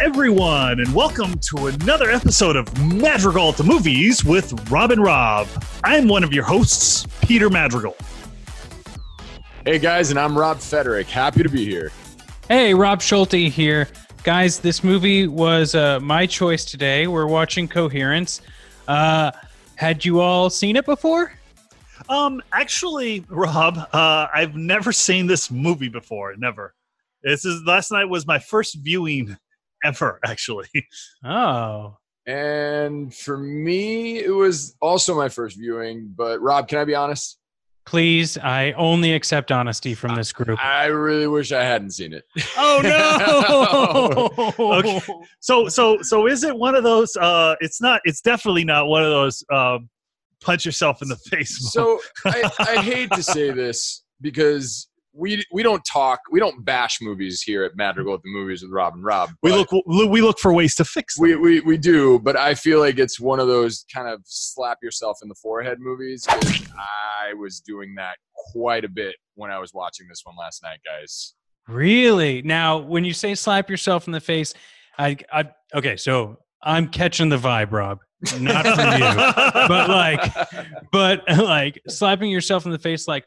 Hello, everyone, and welcome to another episode of Madrigal at the Movies with Rob and Rob. I'm one of your hosts, Peter Madrigal. Hey guys, and I'm Rob Federick. Happy to be here. Hey, Rob Schulte here. Guys, this movie was uh, my choice today. We're watching Coherence. Uh, had you all seen it before? Um, actually, Rob, uh, I've never seen this movie before. Never. This is last night was my first viewing ever. Actually, Oh, And for me, it was also my first viewing. But Rob, can I be honest? please, I only accept honesty from this group. I really wish I hadn't seen it. Oh no! Okay. so so so is it one of those? Uh, it's not. It's definitely not one of those. Uh, punch yourself in the face. so I, I hate to say this because we we don't talk, we don't bash movies here at Madrigal at the Movies with Rob and Rob. we look we look for ways to fix. Them. We, we we do, but I feel like it's one of those kind of slap yourself in the forehead movies. I was doing that quite a bit when I was watching this one last night, guys. really? Now, when you say slap yourself in the face, I, I okay. So I'm catching the vibe, Rob. Not from you. but like but like slapping yourself in the face like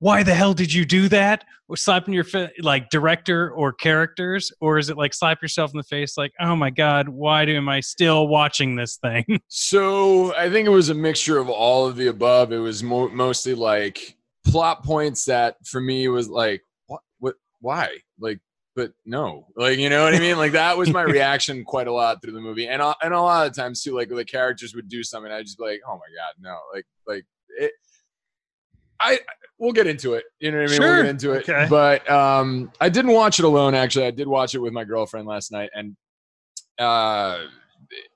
why the hell did you do that or slapping your fa- like director or characters or is it like slap yourself in the face like oh my god why do am i still watching this thing So I think it was a mixture of all of the above. It was mo- mostly like plot points that for me was like, what, what, why? Like, but no, like you know what I mean. Like that was my reaction quite a lot through the movie, and and a lot of times too, like the characters would do something, I'd just be like, oh my god, no, like like it. I we'll get into it. You know what I mean? We'll Sure. get into it. Okay. But um, I didn't watch it alone. Actually, I did watch it with my girlfriend last night, and uh,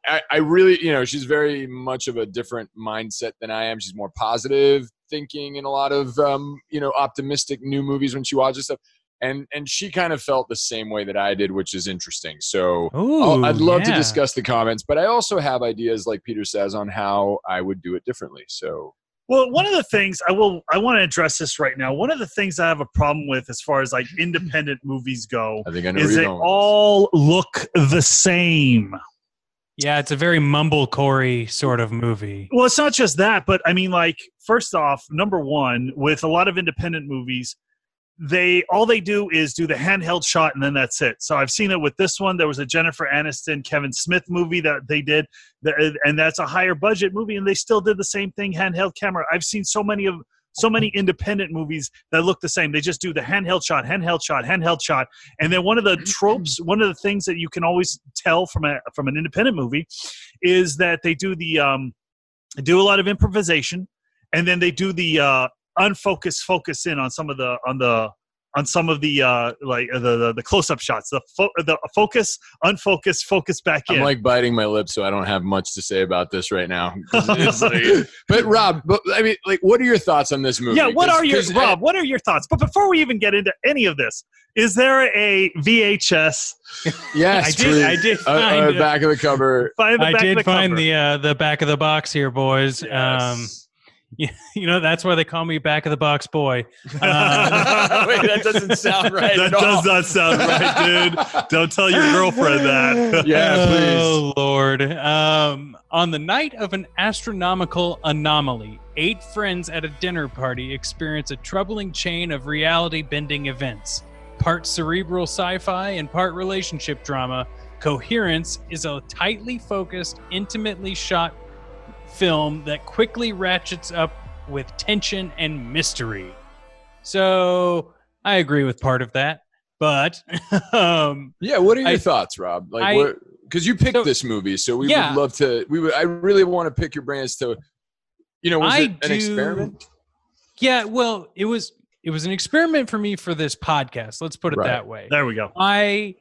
I, I really, you know, she's very much of a different mindset than I am. She's more positive thinking in a lot of, um, you know, optimistic new movies when she watches stuff. And and she kind of felt the same way that I did, which is interesting. So Ooh, I'd love to discuss the comments, but I also have ideas, like Peter says, on how I would do it differently. So Well, one of the things I will I want to address this right now. One of the things I have a problem with as far as like independent movies go I think I know is they you're going. with this. all look the same. yeah it's a very mumblecore sort of movie Well, it's not just that, but I mean, like, first off, number one, with a lot of independent movies, they all they do is do the handheld shot and then that's it. So I've seen it with this one. There was a Jennifer Aniston, Kevin Smith movie that they did, and that's a higher budget movie, and they still did the same thing, handheld camera. I've seen so many of so many independent movies that look the same. They just do the handheld shot, handheld shot, handheld shot, and then one of the tropes, one of the things that you can always tell from a from an independent movie, is that they do the um, do a lot of improvisation, and then they do the uh, unfocused focus in on some of the on the on some of the uh, like the the, the close up shots. The fo- the focus, unfocus, focus back in. I'm like biting my lip, so I don't have much to say about this right now. like- but Rob, but I mean, like, what are your thoughts on this movie? yeah, what are your 'cause, Rob? What are your thoughts? But before we even get into any of this, is there a VHS yes, I did- I did uh, uh, back of the cover. by the i did of the find cover? the uh the back of the box here boys um Yes. you know that's why they call me back of the box boy um, Wait, that doesn't sound right. that at all. does not sound right, dude. Don't tell your girlfriend that. Yeah, please. Oh Lord! Um, on the night of an astronomical anomaly, eight friends at a dinner party experience a troubling chain of reality-bending events. Part cerebral sci-fi and part relationship drama, Coherence is a tightly focused, intimately shot film that quickly ratchets up with tension and mystery. So I agree with part of that, but um, Yeah, what are your I- thoughts, Rob? Like, I- what? Because you picked So- this movie, so we Yeah. would love to. We would. I really want to pick your brains to, you know, was I it an do- experiment? Yeah, well, it was it was an experiment for me for this podcast. Let's put it Right. that way. There we go. I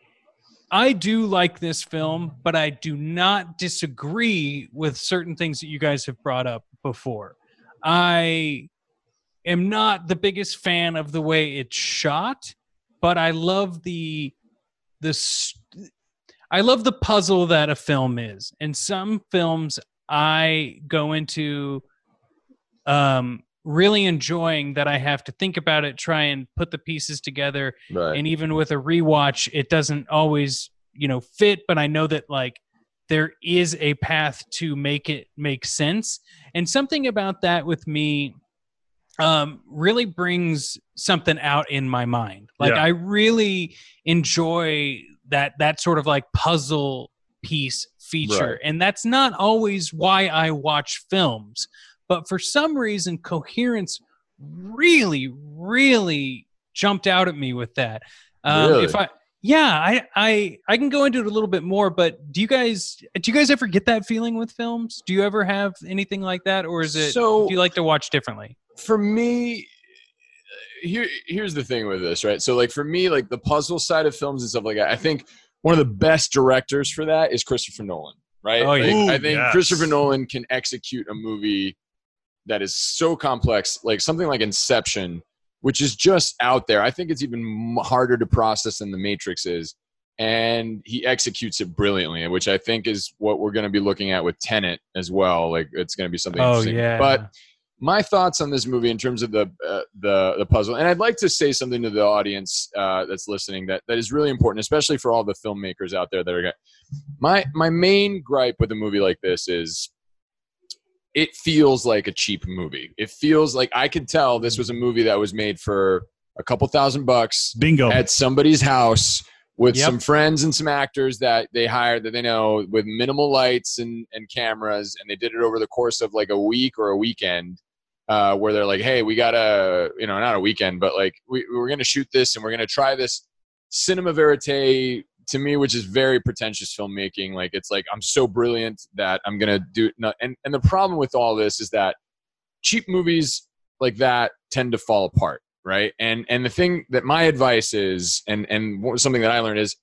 I do like this film, but I do not disagree with certain things that you guys have brought up before. I am not the biggest fan of the way it's shot, but I love the the I love the puzzle that a film is. And some films I go into um really enjoying that I have to think about it, try and put the pieces together Right. and even with a rewatch it doesn't always you know fit but i know that like there is a path to make it make sense and something about that with me um really brings something out in my mind like Yeah. i really enjoy that that sort of like puzzle piece feature Right. and that's not always why i watch films but for some reason coherence really really jumped out at me with that um Really? if i yeah I, I i can go into it a little bit more but do you guys do you guys ever get that feeling with films do you ever have anything like that or is it so do you like to watch differently for me here here's the thing with this right so like for me like the puzzle side of films and stuff like that i think one of the best directors for that is christopher nolan right Oh, yeah. Like, Ooh, i think yes. christopher nolan can execute a movie that is so complex like something like inception which is just out there. I think it's even harder to process than the matrix is. And he executes it brilliantly which i think is what we're going to be looking at with tenet as well. Like it's going to be something oh interesting. yeah. But my thoughts on this movie in terms of the uh, the the puzzle, and I'd like to say something to the audience uh, that's listening that that is really important, especially for all the filmmakers out there that are. My my main gripe with a movie like this is it feels like a cheap movie. It feels like I could tell this was a movie that was made for a couple thousand bucks Bingo. at somebody's house with Yep. some friends and some actors that they hired that they know with minimal lights and, and cameras and they did it over the course of like a week or a weekend uh, where they're like hey we gotta you know not a weekend but like we, we're gonna shoot this and we're gonna try this cinema verite to me which is very pretentious filmmaking like it's like i'm so brilliant that i'm gonna do no, and, and the problem with all this is that cheap movies like that tend to fall apart right? And and the thing that my advice is and and something that i learned is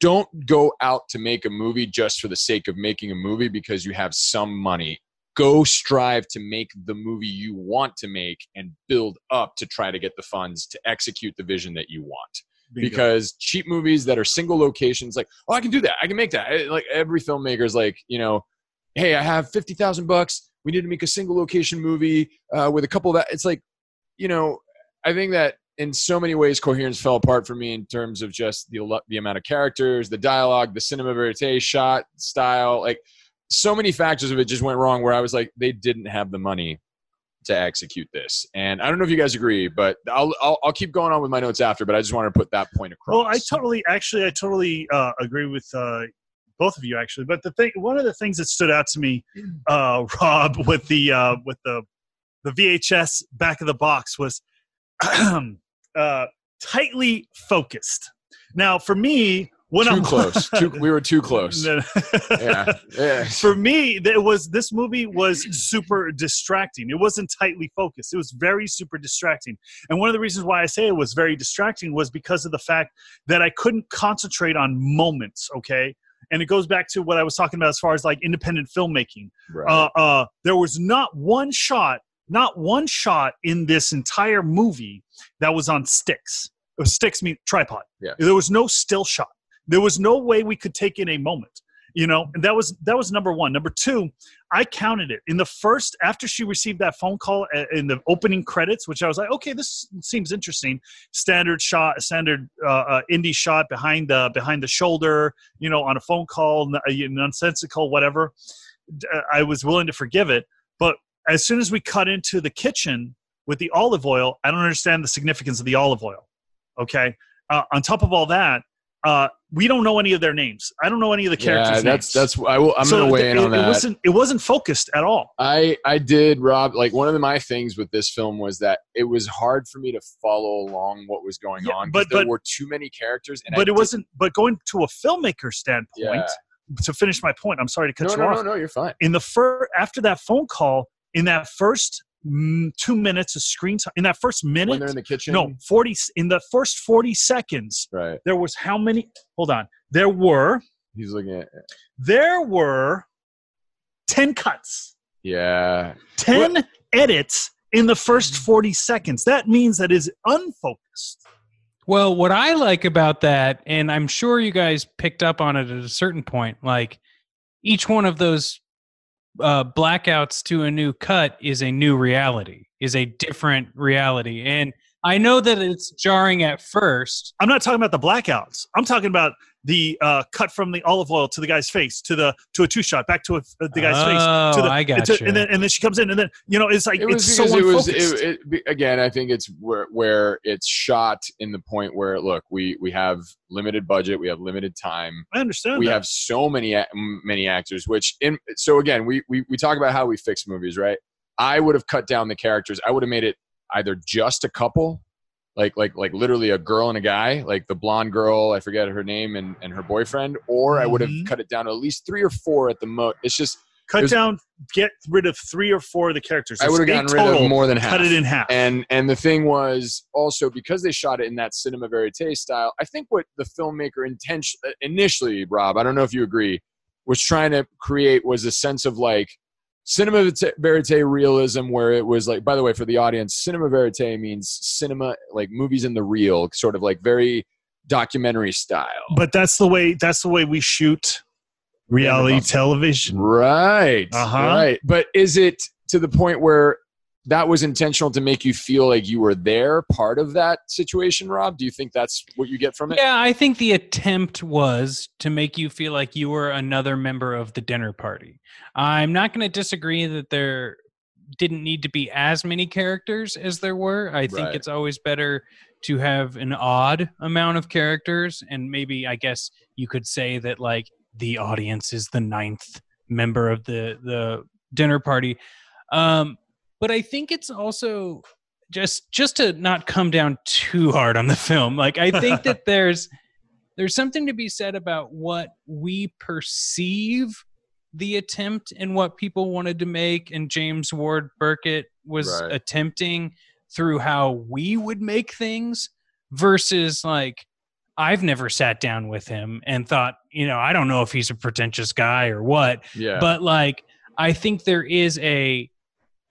don't go out to make a movie just for the sake of making a movie because you have some money. Go strive to make the movie you want to make and build up to try to get the funds to execute the vision that you want Bingo. because cheap movies that are single locations like oh i can do that. I can make that. Like every filmmaker is like you know hey i have 50000 bucks. We need to make a single location movie uh, with a couple of that. It's like you know i think that in so many ways coherence fell apart for me in terms of just the the amount of characters the dialogue the cinema verite shot style like so many factors of it just went wrong where i was like they didn't have the money to execute this and i don't know if you guys agree but i'll i'll, I'll keep going on with my notes after but i just wanted to put that point across Well, I totally, actually, I totally uh, agree with uh, both of you, actually. But the thing, one of the things that stood out to me, uh, Rob, with the uh, with the the VHS back of the box was uh, tightly focused. Now, for me, when too I'm close too, we were too close yeah yeah for me there was this movie was super distracting it wasn't tightly focused it was very super distracting and one of the reasons why i say it was very distracting was because of the fact that i couldn't concentrate on moments okay and it goes back to what i was talking about as far as like independent filmmaking right. uh, uh, there was not one shot, not one shot in this entire movie that was on sticks. Sticks mean tripod. Yeah. There was no still shot. There was no way we could take in a moment. You know, and that was that was number one. Number two, I counted it in the first after she received that phone call uh, in the opening credits, which I was like, okay, this seems interesting. Standard shot, standard uh, uh, indie shot behind the behind the shoulder, you know, on a phone call, uh, nonsensical, whatever. Uh, I was willing to forgive it. But as soon as we cut into the kitchen with the olive oil, I don't understand the significance of the olive oil. Okay. Uh, on top of all that, uh, we don't know any of their names. I don't know any of the characters' yeah, that's names. that's I will, i'm So gonna weigh it, in on it that wasn't it wasn't focused at all. I I did Rob like one of my things with this film was that it was hard for me to follow along what was going Yeah, on because but- there but- were too many characters and I but it did- wasn't. But going to a filmmaker standpoint, yeah. to finish my point, I'm sorry to cut no you no off. no no no, you're fine in the fir- after that phone call, in that first two minutes of screen time, in that first when minute, they're in the kitchen no, forty in the first forty seconds, right there was how many? Hold on, there were he's looking at uh, there were ten cuts, yeah ten edits in the first forty seconds. That means that is unfocused. Well, what I like about that, and I'm sure you guys picked up on it at a certain point, like each one of those uh, blackouts to a new cut is a new reality, is a different reality. And I know that it's jarring at first. I'm not talking about the blackouts. I'm talking about the uh, cut from the olive oil to the guy's face to the to a two shot back to a, the guy's face Oh, to the I got to- and then and then she comes in and then you know it's like it was it's so because it was it, it, again i think it's where, where it's shot in the point where look we we have limited budget we have limited time I understand. we that. have so many many actors which in so again we, we we talk about how we fix movies right i would have cut down the characters i would have made it either just a couple like like like literally a girl and a guy like the blonde girl i forget her name and, and her boyfriend or i would have Mhm. cut it down to at least three or four at the most it's just cut there's- down, get rid of three or four of the characters. i would have gotten eight rid of more than half Cut it in half. and and the thing was also because they shot it in that cinema verite style i think what the filmmaker intention initially rob i don't know if you agree was trying to create was a sense of like cinema verite- realism where it was like by the way for the audience cinema verite means cinema like movies in the real sort of like very documentary style but that's the way. That's the way we shoot reality television. right Uh-huh. right but is it to the point where that was intentional to make you feel like you were there part of that situation rob do you think that's what you get from it Yeah, I think the attempt was to make you feel like you were another member of the dinner party. I'm not going to disagree that there didn't need to be as many characters as there were. I think Right. it's always better to have an odd amount of characters and maybe I guess you could say that like the audience is the ninth member of the the dinner party. Um but I think it's also just just to not come down too hard on the film. Like I think that there's there's something to be said about what we perceive the attempt and what people wanted to make and James Ward Byrkit was Right. attempting through how we would make things versus like I've never sat down with him and thought, you know, I don't know if he's a pretentious guy or what, yeah but like I think there is a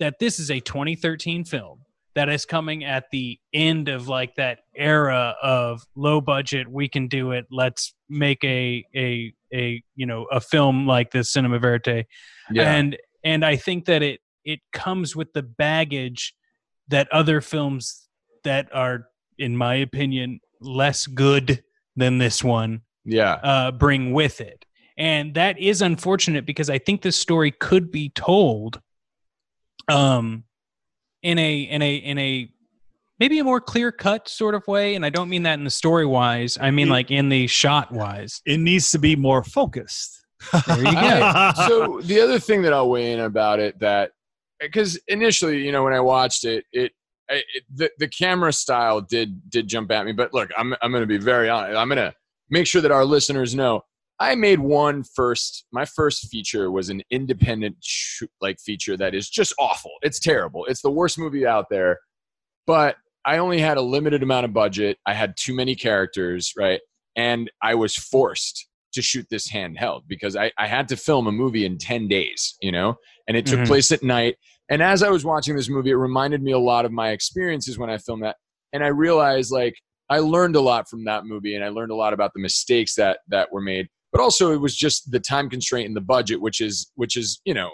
that this is a 2013 film that is coming at the end of like that era of low budget we can do it let's make a a a you know a film like this cinema verite yeah. And and i think that it it comes with the baggage that other films that are in my opinion less good than this one yeah. uh, bring with it. And that is unfortunate because I think this story could be told um, in a in a in a maybe a more clear cut sort of way. And I don't mean that in the story wise. I mean It- like in the shot wise. It needs to be more focused. There you go. I- so the other thing that I'll weigh in about it that because initially, you know, when I watched it, it, I- it the, the camera style did did jump at me. But look, I'm I'm going to be very honest. I'm going to make sure that our listeners know I made one first. My first feature was an independent sh- like feature that is just awful. It's terrible. It's the worst movie out there. But I only had a limited amount of budget. I had too many characters, right? And I was forced to shoot this handheld because I, I had to film a movie in 10 days, you know, and it took Mhm. place at night. And as I was watching this movie, it reminded me a lot of my experiences when I filmed that. And I realized like I learned a lot from that movie and I learned a lot about the mistakes that that were made. But also it was just the time constraint and the budget, which is which is, you know,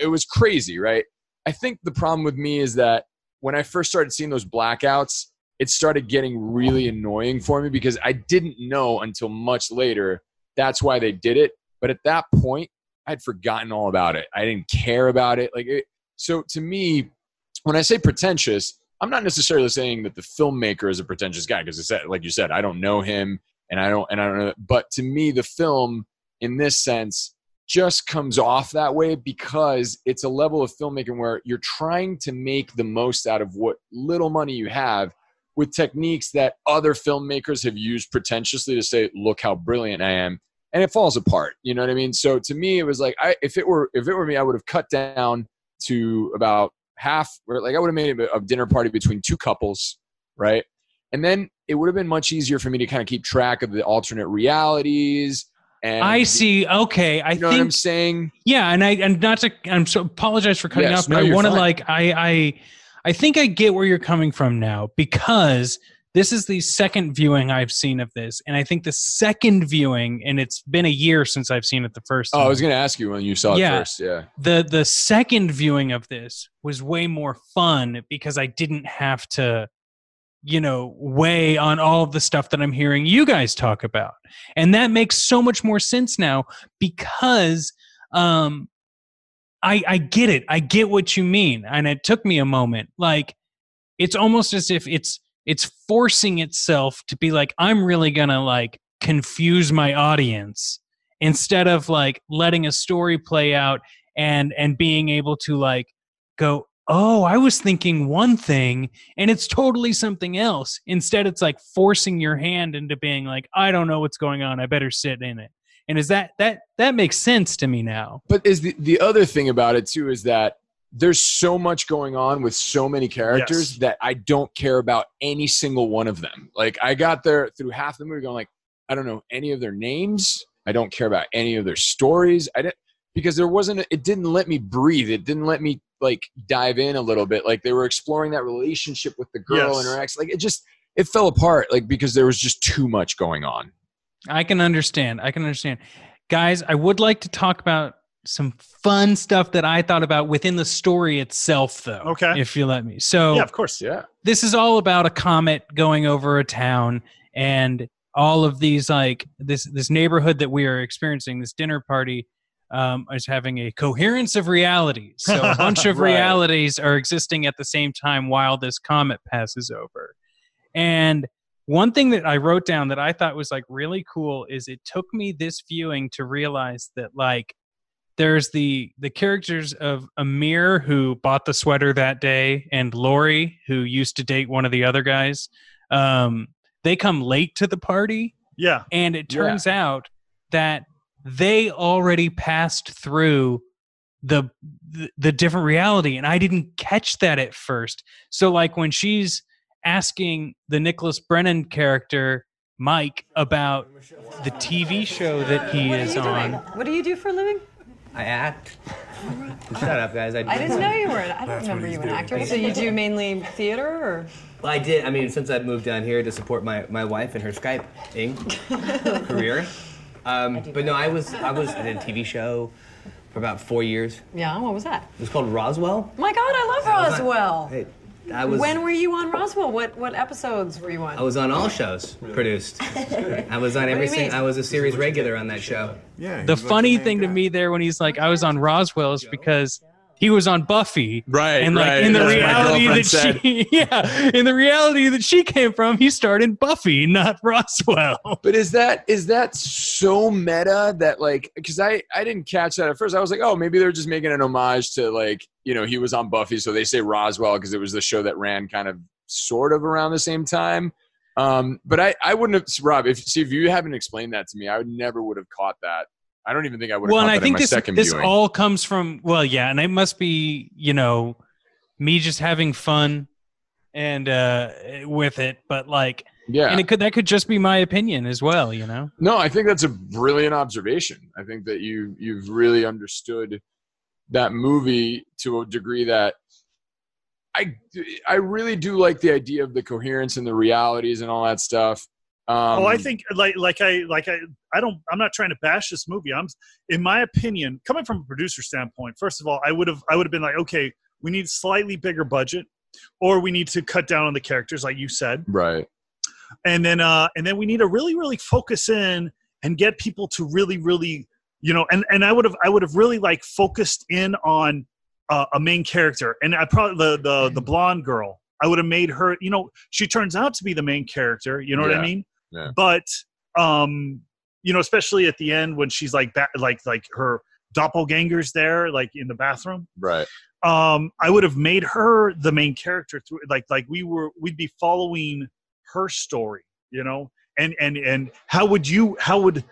it was crazy, right? I think the problem with me is that when I first started seeing those blackouts, it started getting really annoying for me because I didn't know until much later that's why they did it. But at that point, I'd forgotten all about it. I didn't care about it. Like, it, so to me, when I say pretentious, I'm not necessarily saying that the filmmaker is a pretentious guy because like you said, I don't know him and I don't, and I don't know. But to me, the film, in this sense, just comes off that way because it's a level of filmmaking where you're trying to make the most out of what little money you have with techniques that other filmmakers have used pretentiously to say, look how brilliant I am. And it falls apart. You know what I mean? So to me, it was like, I, if it were, if it were me, I would have cut down to about half or like I would have made a, a dinner party between two couples. Right. And then it would have been much easier for me to kind of keep track of the alternate realities. And I see. Okay, I You know what I'm saying? yeah, and I and not to I'm so apologize for cutting Yes, off, but no, I want to like I I I think I get where you're coming from now because this is the second viewing I've seen of this, and I think the second viewing, and it's been a year since I've seen it the first Time, Oh. I was going to ask you when you saw it first. Yeah. the the second viewing of this was way more fun because I didn't have to you know weigh on all of the stuff that i'm hearing you guys talk about. And that makes so much more sense now because um i i get it. I get what you mean. And it took me a moment. Like it's almost as if it's it's forcing itself to be like i'm really gonna like confuse my audience instead of like letting a story play out and and being able to like go oh i was thinking one thing and it's totally something else instead it's like forcing your hand into being like i don't know what's going on i better sit in it and is that that that makes sense to me now But is the the other thing about it too is that there's so much going on with so many characters Yes. that I don't care about any single one of them. Like I got there through half the movie going like I don't know any of their names. I don't care about any of their stories. I didn't because there wasn't it didn't let me breathe. It didn't let me like dive in a little bit. Like they were exploring that relationship with the girl Yes. and her ex. Like it just it fell apart like because there was just too much going on. I can understand. I can understand. Guys, I would like to talk about some fun stuff that I thought about within the story itself, though. Okay. If you let me. So, yeah, of course. Yeah. this is all about a comet going over a town and all of these, like, this, this neighborhood that we are experiencing, this dinner party. Um, is having a coherence of realities. So a bunch of Right. realities are existing at the same time while this comet passes over. And one thing that I wrote down that I thought was like really cool is it took me this viewing to realize that like there's the the characters of Amir who bought the sweater that day and Laurie who used to date one of the other guys. Um, they come late to the party Yeah. and it Yeah. turns out that they already passed through the, the the different reality and i didn't catch that at first so like when she's asking the nicholas brendon character mike about the tv show that he What is you on doing? What do you do for a living? I act. Shut up, guys. I, I didn't know you were. An, I don't remember you an actor. So you do mainly theater, or Well, I did. I mean, since I've moved down here to support my, my wife and her Skype career. Um, but no, I was I was in a TV show for about four years. yeah? What was that? It was called Roswell. My God, I love was not- Roswell. Hey, I was When were you on Roswell? What what episodes were you on? I was on all shows produced. I was on do every you mean? single. I was a series regular on that show. Yeah. the funny main thing to me there when he's like i was on roswell is because he was on buffy Right. and like right. in the That's reality that said. she yeah in the reality that she came from he starred in buffy not roswell But is that is that so meta that like because I I didn't catch that at first. I was like, oh, maybe they're just making an homage to like you know he was on Buffy, so they say Roswell because it was the show that ran kind of sort of around the same time. Um, but I I wouldn't have Rob if see if you haven't explained that to me, I would never would have caught that. I don't even think I would have well and i think this this viewing. all comes from well yeah and it must be you know me just having fun and uh with it but like yeah. and it could that could just be my opinion as well you know No, I think that's a brilliant observation. I think that you you've really understood that movie to a degree that I I really do like the idea of the coherence and the realities and all that stuff. Um, oh, I think like like I like I I don't I'm not trying to bash this movie. I'm in my opinion, coming from a producer standpoint, first of all, I would have I would have been like, okay, we need slightly bigger budget, or we need to cut down on the characters, like you said, right. and then uh and then we need to really really focus in and get people to really really you know and and I would have I would have really like focused in on uh, a main character, and I probably the the the blonde girl. I would have made her, you know, she turns out to be the main character. You know what I mean? Yeah. But um, you know, especially at the end when she's like ba- like like her doppelganger's there, like in the bathroom. Right. Um, I would have made her the main character through, like like we were we'd be following her story, you know. And and and how would you how would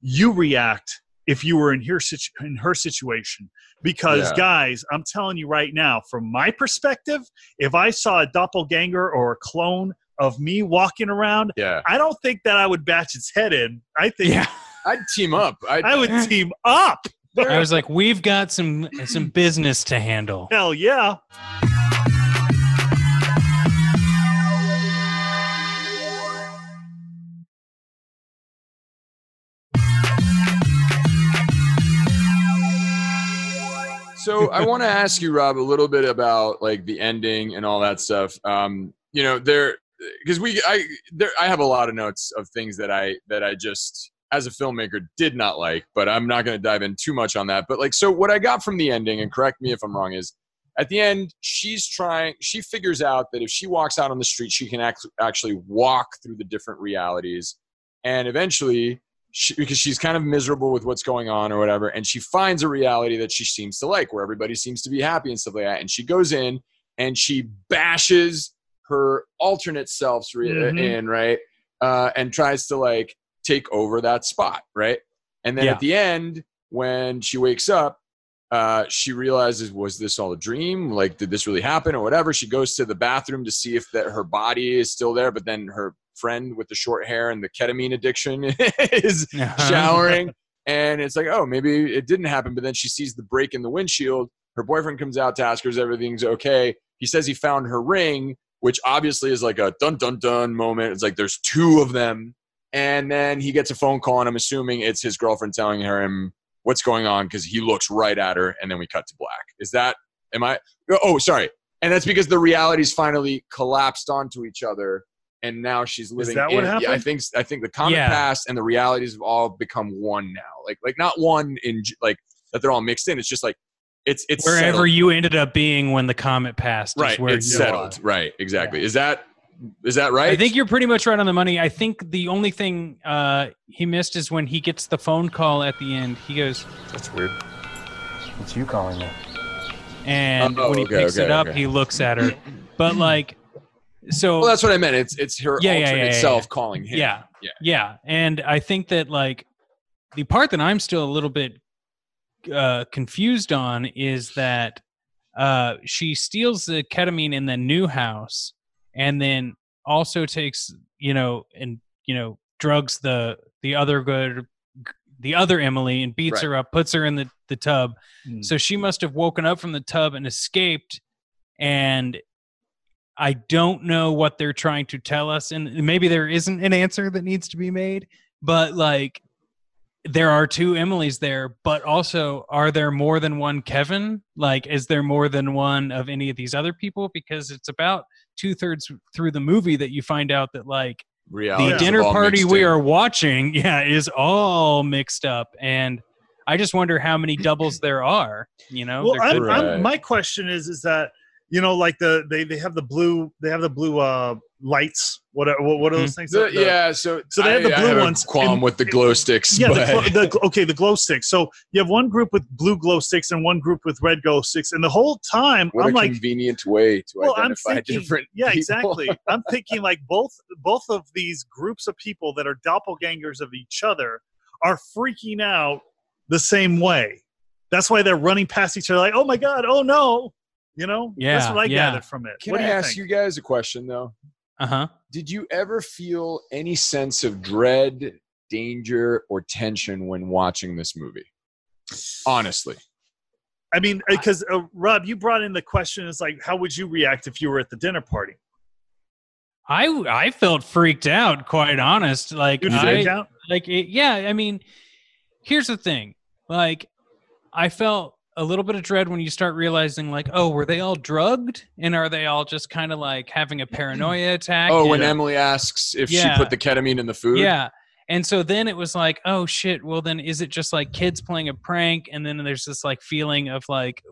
you react if you were in her situ- in her situation? Because Yeah. guys, I'm telling you right now, from my perspective, if I saw a doppelganger or a clone of me walking around, Yeah. I don't think that I would batch its head in. I think yeah I'd team up. I'd, I would team up. i was like we've got some some business to handle Hell yeah. So I want to ask you, Rob, a little bit about like the ending and all that stuff. Um, you know, there because we I there I have a lot of notes of things that I that I just as a filmmaker did not like, but I'm not going to dive in too much on that. But like, so what I got from the ending, and correct me if I'm wrong, is at the end she's trying. She figures out that if she walks out on the street, she can act, actually walk through the different realities, and eventually. She, because she's kind of miserable with what's going on or whatever, and she finds a reality that she seems to like, where everybody seems to be happy and stuff like that. And she goes in and she bashes her alternate selves re- Mhm. in, right? Uh, and tries to like take over that spot, right? And then Yeah. at the end, when she wakes up, uh, she realizes, was this all a dream? Like, did this really happen or whatever? She goes to the bathroom to see if that her body is still there, but then her friend with the short hair and the ketamine addiction is showering. And it's like, oh, maybe it didn't happen. But then she sees the break in the windshield. Her boyfriend comes out to ask her if everything's okay. He says he found her ring, which obviously is like a dun dun dun moment. It's like there's two of them. And then he gets a phone call, and I'm assuming it's his girlfriend telling her him what's going on because he looks right at her. And then we cut to black. Is that, am I? Oh, sorry. And that's because the realities finally collapsed onto each other. And now she's living. that what in- Yeah, I think I think the comic Yeah. past and the realities have all become one now. Like like not one in like that they're all mixed in. It's just like it's it's Wherever settled. you ended up being when the comet passed, is right. where It's you settled. Right. Exactly. Is that is that right? I think you're pretty much right on the money. I think the only thing uh, he missed is when he gets the phone call at the end. He goes, That's weird. It's you calling me. and Oh, when he okay, picks it up, okay. he looks at her. But like, so Well, that's what I meant. It's it's her Yeah, yeah, alternate yeah, yeah, self yeah. calling him. yeah, Yeah. yeah, and I think that like the part that I'm still a little bit uh, confused on is that uh, she steals the ketamine in the new house, and then also takes you know and you know drugs the the other good the other Emily and beats Right. her up, puts her in the the tub. Hmm. So she must have woken up from the tub and escaped. And I don't know what they're trying to tell us. And maybe there isn't an answer that needs to be made, but like there are two Emilys there, but also are there more than one Kevin? Like, is there more than one of any of these other people? Because it's about two thirds through the movie that you find out that like Realities the dinner party we in. are watching yeah is all mixed up and i just wonder how many doubles there are you know well, I'm, Right. I'm, my question is, is that you know, like the they they have the blue they have the blue uh lights. What are, what, what are those things? The- The- yeah, so so they have the I- I blue have a ones, Qualm and- with the glow sticks. Yeah, the, but- gl- the okay, the glow sticks. So you have one group with blue glow sticks and one group with red glow sticks, and the whole time what I'm a like, convenient way to well, I'm identify thinking, different. yeah, people. exactly. I'm thinking like both both of these groups of people that are doppelgangers of each other are freaking out the same way. That's why they're running past each other, like, "Oh my god, oh no!" You know, yeah, that's what I yeah. gathered from it. Can what I do you ask think? you guys a question though? uh-huh Did you ever feel any sense of dread, danger, or tension when watching this movie? Honestly, I mean, because uh, Rob, you brought in the question is like, how would you react if you were at the dinner party? i i felt freaked out quite honest like Dude, I, out? like it, yeah i mean here's the thing like i felt a little bit of dread when you start realizing like oh were they all drugged and are they all just kind of like having a paranoia attack oh, when and- Emily asks if Yeah. she put the ketamine in the food, Yeah. And so then it was like, oh shit, well then is it just like kids playing a prank and then there's this like feeling of like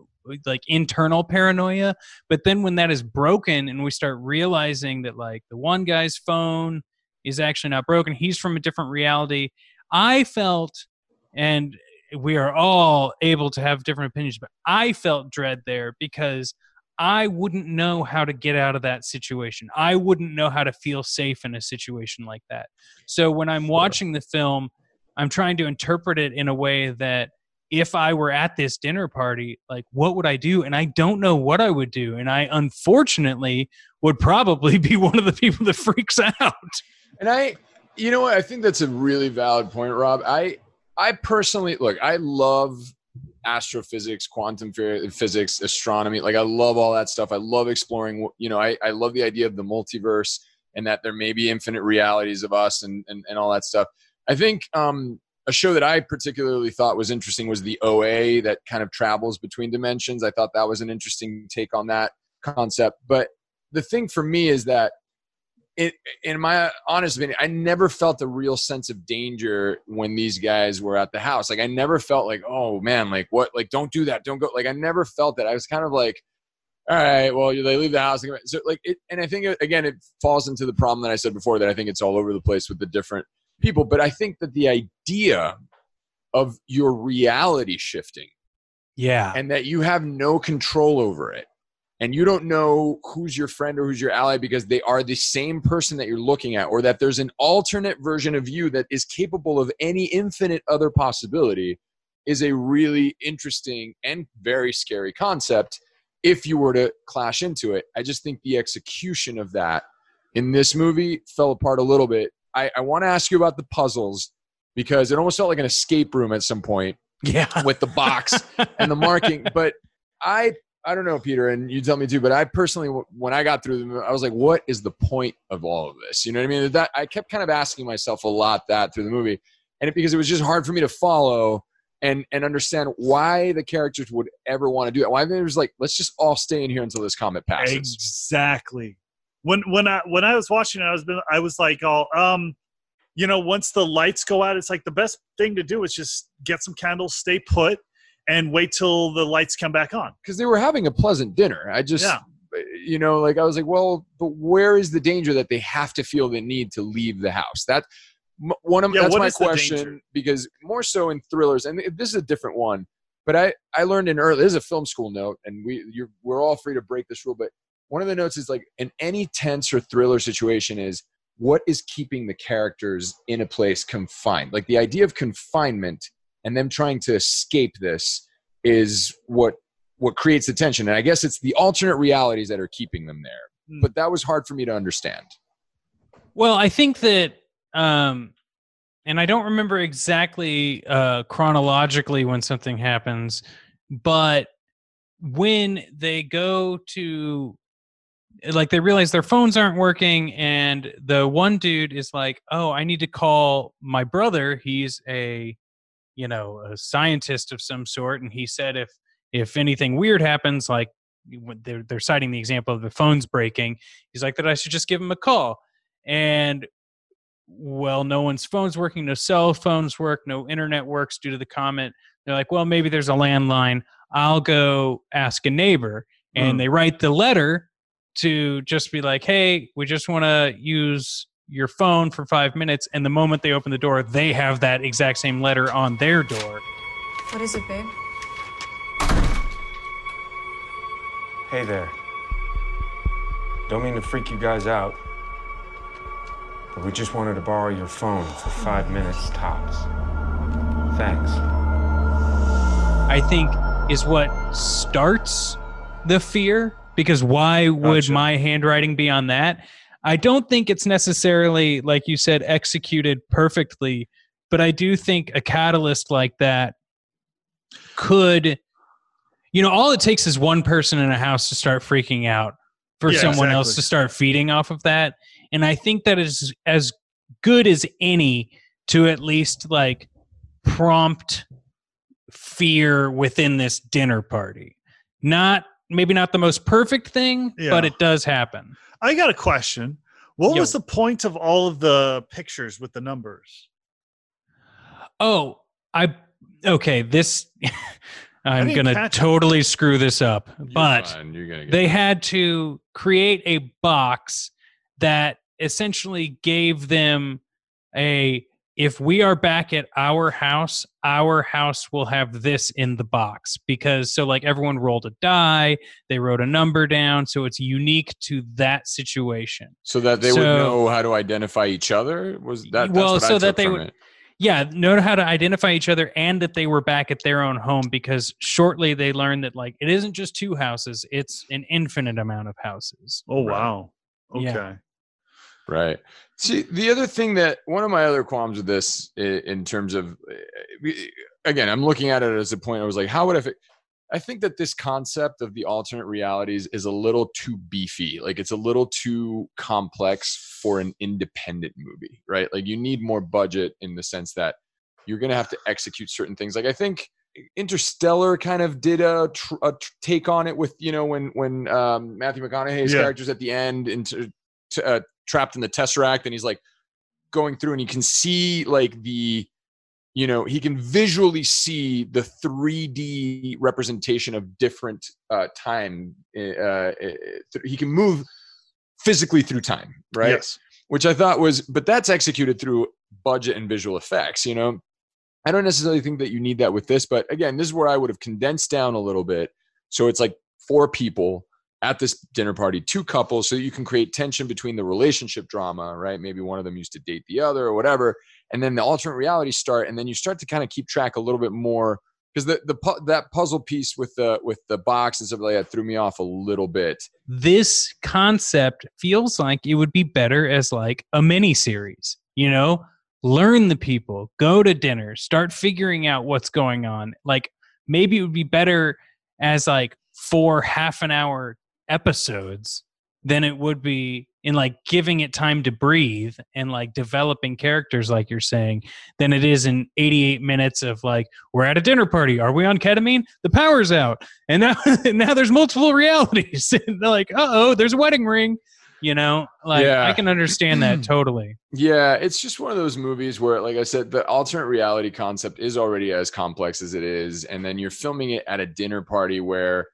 like internal paranoia, but then when that is broken and we start realizing that like the one guy's phone is actually not broken, he's from a different reality. I felt and we are all able to have different opinions, but I felt dread there because I wouldn't know how to get out of that situation. I wouldn't know how to feel safe in a situation like that. So when I'm watching the film, I'm trying to interpret it in a way that if I were at this dinner party, like what would I do? And I don't know what I would do. And I unfortunately would probably be one of the people that freaks out. And I, you know what? I think that's a really valid point, Rob. I, I personally look. I love astrophysics, quantum physics, astronomy. Like I love all that stuff. I love exploring. You know, I, I love the idea of the multiverse and that there may be infinite realities of us and and, and all that stuff. I think um, a show that I particularly thought was interesting was the OA that kind of travels between dimensions. I thought that was an interesting take on that concept. But the thing for me is that it, in my honest opinion, I never felt a real sense of danger when these guys were at the house. Like I never felt like, oh man, like what, like don't do that, don't go. Like I never felt that. I was kind of like, all right, well they leave the house. So like it, and I think again it falls into the problem that I said before that I think it's all over the place with the different people. But I think that the idea of your reality shifting, yeah, and that you have no control over it and you don't know who's your friend or who's your ally because they are the same person that you're looking at, or that there's an alternate version of you that is capable of any infinite other possibility, is a really interesting and very scary concept if you were to clash into it. I just think the execution of that in this movie fell apart a little bit. I, I want to ask you about the puzzles because it almost felt like an escape room at some point. Yeah. With the box and the marking. But I I don't know, Peter, and you tell me too. But I personally, when I got through them, I was like, "What is the point of all of this?" You know what I mean? That I kept kind of asking myself a lot that through the movie, and it, because it was just hard for me to follow and and understand why the characters would ever want to do that. Why they was like, "Let's just all stay in here until this comet passes." Exactly. When when I when I was watching it, I was been, I was like, "Oh, um." You know, once the lights go out, it's like the best thing to do is just get some candles, stay put, and wait till the lights come back on. Because they were having a pleasant dinner. I just, yeah. you know, like I was like, well, but where is the danger that they have to feel the need to leave the house? That one of yeah, that's my question because more so in thrillers, and this is a different one. But I I learned in early. This is a film school note, and we you're, we're all free to break this rule. But one of the notes is like in any tense or thriller situation is what is keeping the characters in a place confined. Like the idea of confinement and them trying to escape this is what what creates the tension. And i guess it's the alternate realities that are keeping them there. Mm. but that was hard for me to understand. Well i think that um and i don't remember exactly uh chronologically when something happens but when they go to like they realize their phones aren't working and the one dude is like oh i need to call my brother. He's a you know a scientist of some sort and he said if if anything weird happens like they're, they're citing the example of the phones breaking he's like that i should just give him a call and well no one's phones working no cell phones work no internet works due to the comment. they're like well maybe there's a landline i'll go ask a neighbor and mm. they write the letter to just be like hey we just want to use your phone for five minutes, and the moment they open the door, they have that exact same letter on their door. What is it, babe? Hey there. Don't mean to freak you guys out, but we just wanted to borrow your phone for five minutes tops. Thanks. I think is what starts the fear because why would gotcha. my handwriting be on that? I don't think it's necessarily, like you said, executed perfectly, but I do think a catalyst like that could, you know, all it takes is one person in a house to start freaking out for yeah, someone exactly. else to start feeding off of that. And I think that is as good as any to at least like prompt fear within this dinner party. Not maybe not the most perfect thing, yeah. but it does happen. I got a question. What Yo. was the point of all of the pictures with the numbers? Oh, I okay. This I'm gonna totally it. screw this up, You're but they had to create a box that essentially gave them a if we are back at our house, our house will have this in the box because so like everyone rolled a die, they wrote a number down, so it's unique to that situation. So that they so, would know how to identify each other. Was that well? so that they would. It. Yeah, know how to identify each other and that they were back at their own home because shortly they learned that like it isn't just two houses, it's an infinite amount of houses. Oh wow. Okay. Yeah. Right. See, the other thing that one of my other qualms with this, in terms of, eh, again, I'm looking at it as a point. I was like, how would I? I think that this concept of the alternate realities is a little too beefy. Like it's a little too complex for an independent movie, right? Like you need more budget in the sense that you're going to have to execute certain things. Like I think Interstellar kind of did a, tr- a tr- take on it with you know when when um, Matthew McConaughey's yeah. characters at the end into t- uh, trapped in the tesseract and he's like going through and he can see like the you know he can visually see the 3d representation of different uh time uh, uh, he can move physically through time right Yes. which i thought was but that's executed through budget and visual effects you know i don't necessarily think that you need that with this but again this is where i would have condensed down a little bit so it's like four people at this dinner party, two couples, so you can create tension between the relationship drama, right? Maybe one of them used to date the other or whatever, and then the alternate reality start, and then you start to kind of keep track a little bit more because the the that puzzle piece with the with the box and stuff like that threw me off a little bit. this concept feels like it would be better as like a mini series you know learn the people go to dinner start figuring out what's going on like maybe it would be better as like four half an hour episodes than it would be in like giving it time to breathe and like developing characters like you're saying than it is in 88 minutes of like we're at a dinner party. Are we on ketamine? The power's out. And now now there's multiple realities. And they're like uh-oh there's a wedding ring. You know? Like Yeah. i can understand that totally. Yeah, it's just one of those movies where, like I said, the alternate reality concept is already as complex as it is, and then you're filming it at a dinner party where,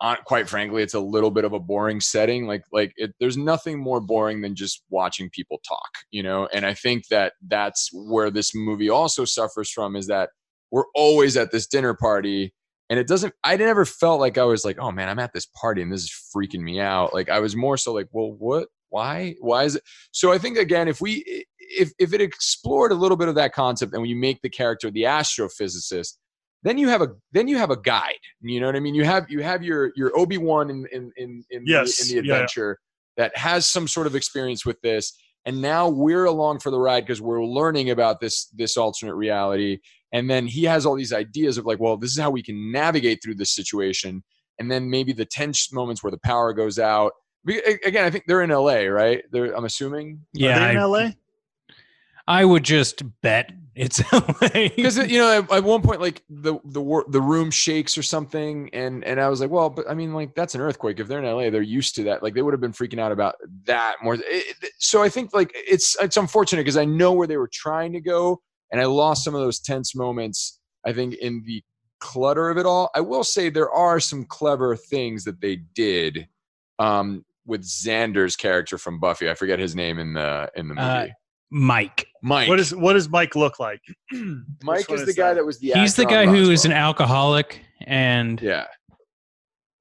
uh, quite frankly, it's a little bit of a boring setting. Like, like it, there's nothing more boring than just watching people talk, you know. And I think that that's where this movie also suffers from is that we're always at this dinner party. And it doesn't, I never felt like I was like, oh man, I'm at this party and this is freaking me out. Like, I was more so like, well, what, why, why is it? So I think again, if we if if it explored a little bit of that concept and when you make the character the astrophysicist, then you have a then you have a guide. You know what I mean? You have you have your your Obi Wan in in in in, Yes, the, in the yeah, yeah. adventure that has some sort of experience with this, and now we're along for the ride because we're learning about this this alternate reality. And then he has all these ideas of like, well, this is how we can navigate through this situation. And then maybe the tense moments where the power goes out. Be- Again, I think they're in LA, right? They're, I'm assuming. Yeah they in I, LA? I would just bet it's LA. because you know at, at one point like the the the room shakes or something and and i was like well but i mean like that's an earthquake. If they're in la they're used to that. Like they would have been freaking out about that more It- it- so i think like it's it's unfortunate because i know where they were trying to go and i lost some of those tense moments i think in the clutter of it all. I will say there are some clever things that they did um with xander's character from buffy. I forget his name in the in the movie. Uh, Mike. mike What is what does Mike look like? mike one is is the guy that? that was the He's the guy who is an alcoholic and yeah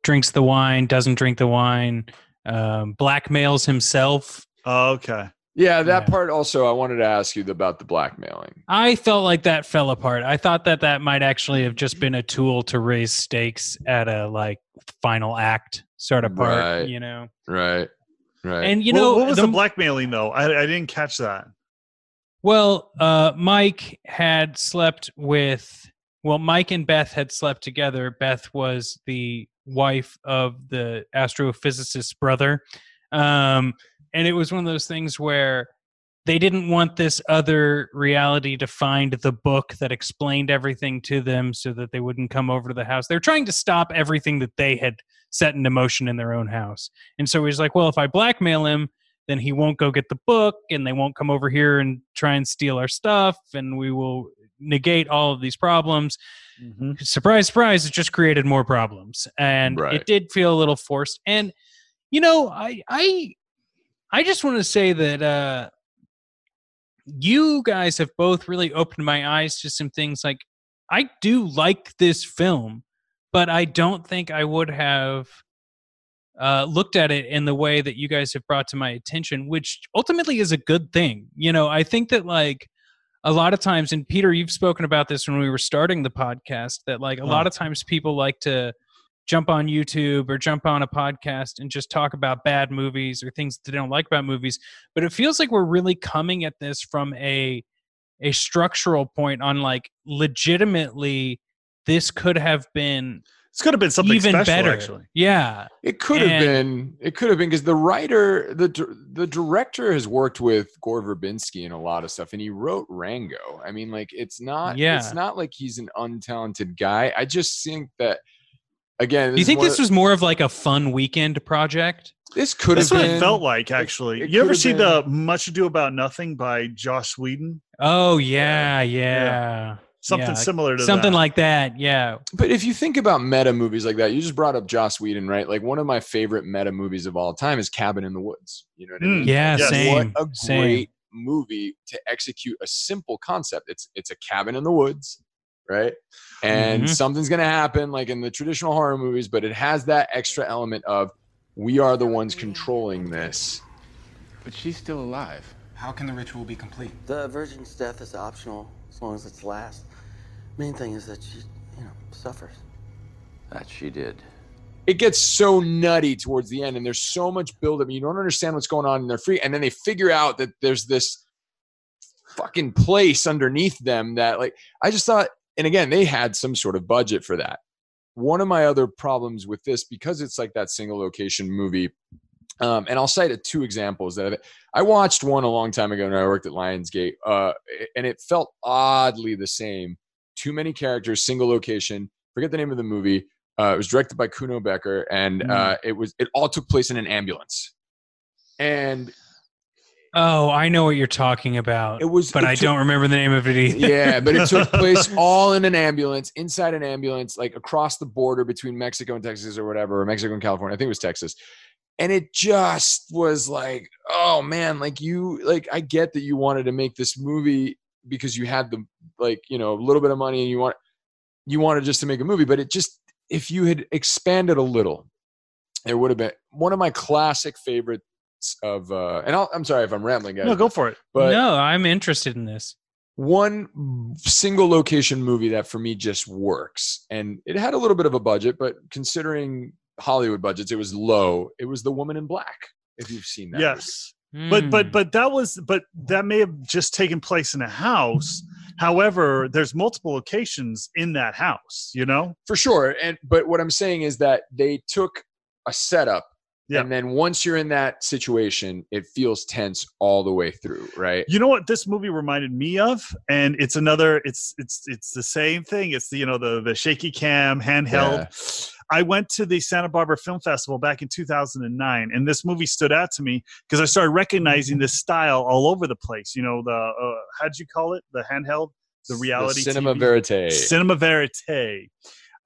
drinks the wine, doesn't drink the wine, um, blackmails himself. Oh, okay. Yeah, that Yeah. part also I wanted to ask you about the blackmailing. I felt like that fell apart. I thought that that might actually have just been a tool to raise stakes at a like final act sort of part, Right. you know. Right. Right. And you What- know, what, was the- the, blackmailing though? I, I didn't catch that. Well, uh, Mike had slept with. Well, Mike and Beth had slept together. Beth was the wife of the astrophysicist's brother, um, and it was one of those things where they didn't want this other reality to find the book that explained everything to them, so that they wouldn't come over to the house. They're trying to stop everything that they had set into motion in their own house, and so he's like, "Well, if I blackmail him." Then he won't go get the book and they won't come over here and try and steal our stuff and we will negate all of these problems surprise surprise it just created more problems and Right. it did feel a little forced and you know i i i just want to say that uh you guys have both really opened my eyes to some things like i do like this film but i don't think i would have uh, looked at it in the way that you guys have brought to my attention, which ultimately is a good thing. You know, I think that like a lot of times, and Peter, you've spoken about this when we were starting the podcast, that like a lot of times people like to jump on YouTube or jump on a podcast and just talk about bad movies or things that they don't like about movies. But it feels like we're really coming at this from a a structural point on like legitimately this could have been It's could have been something even special, better. actually. Yeah. it could have been. It could have been because the writer, the the director, has worked with Gore Verbinski in a lot of stuff, and he wrote Rango. I mean, like it's not. Yeah. It's not like he's an untalented guy. I just think that again, Do you think this of- was more of like a fun weekend project? this could have That's what been it felt like, actually. it you ever could've see been- the Much Ado About Nothing by Joss Whedon? Oh yeah, yeah. Yeah. Something Yeah, similar to Something that. like that. Yeah. But if you think about meta movies like that, you just brought up Joss Whedon, right? Like one of my favorite meta movies of all time is Cabin in the Woods. You know what I Mm, mean? Yeah, Yes. same. What a same. great movie to execute a simple concept. It's it's a cabin in the woods, right? And Mhm. something's gonna happen, like in the traditional horror movies, but it has that extra element of we are the ones controlling this. But she's still alive. How can the ritual be complete? The virgin's death is optional as long as it's last. Main thing is that she, you know, suffers. That she did. It gets so nutty towards the end, and there's so much buildup. You don't understand what's going on, and they're free. And then they figure out that there's this fucking place underneath them that, like, I just thought. And again, they had some sort of budget for that. One of my other problems with this, because it's like that single location movie, um, and I'll cite it two examples that I've, I watched one a long time ago when I worked at Lionsgate, uh, and it felt oddly the same. Too many characters, single location. Forget the name of the movie. Uh, it was directed by Kuno Becker, and uh, it was it all took place in an ambulance, and Oh, I know what you're talking about. it was. but it I took- don't remember the name of it either. yeah, but it took place all in an ambulance, inside an ambulance, like across the border between Mexico and Texas or whatever, or Mexico and California. I think it was Texas. And it just was like, oh man, like you, like I get that you wanted to make this movie because you had the like, you know, a little bit of money and you want, you wanted just to make a movie, but it just, if you had expanded a little, there would have been one of my classic favorites of, uh, and I'll, I'm sorry if I'm rambling, guys. no, go for it. But no, I'm interested in this. one single location movie that for me just works and it had a little bit of a budget but considering hollywood budgets it was low it was the woman in black if you've seen that Yes. But Hmm. but but that was but that may have just taken place in a house however there's multiple locations in that house you know for sure and but what i'm saying is that they took a setup Yeah. and then once you're in that situation it feels tense all the way through right? You know what this movie reminded me of? And it's another it's it's it's the same thing. It's the you know the the shaky cam handheld. I went to the santa barbara film festival back in 2009 and this movie stood out to me because i started recognizing this style all over the place. You know the uh, how'd you call it? The handheld? The reality cinema TV? verite. Cinema Verite.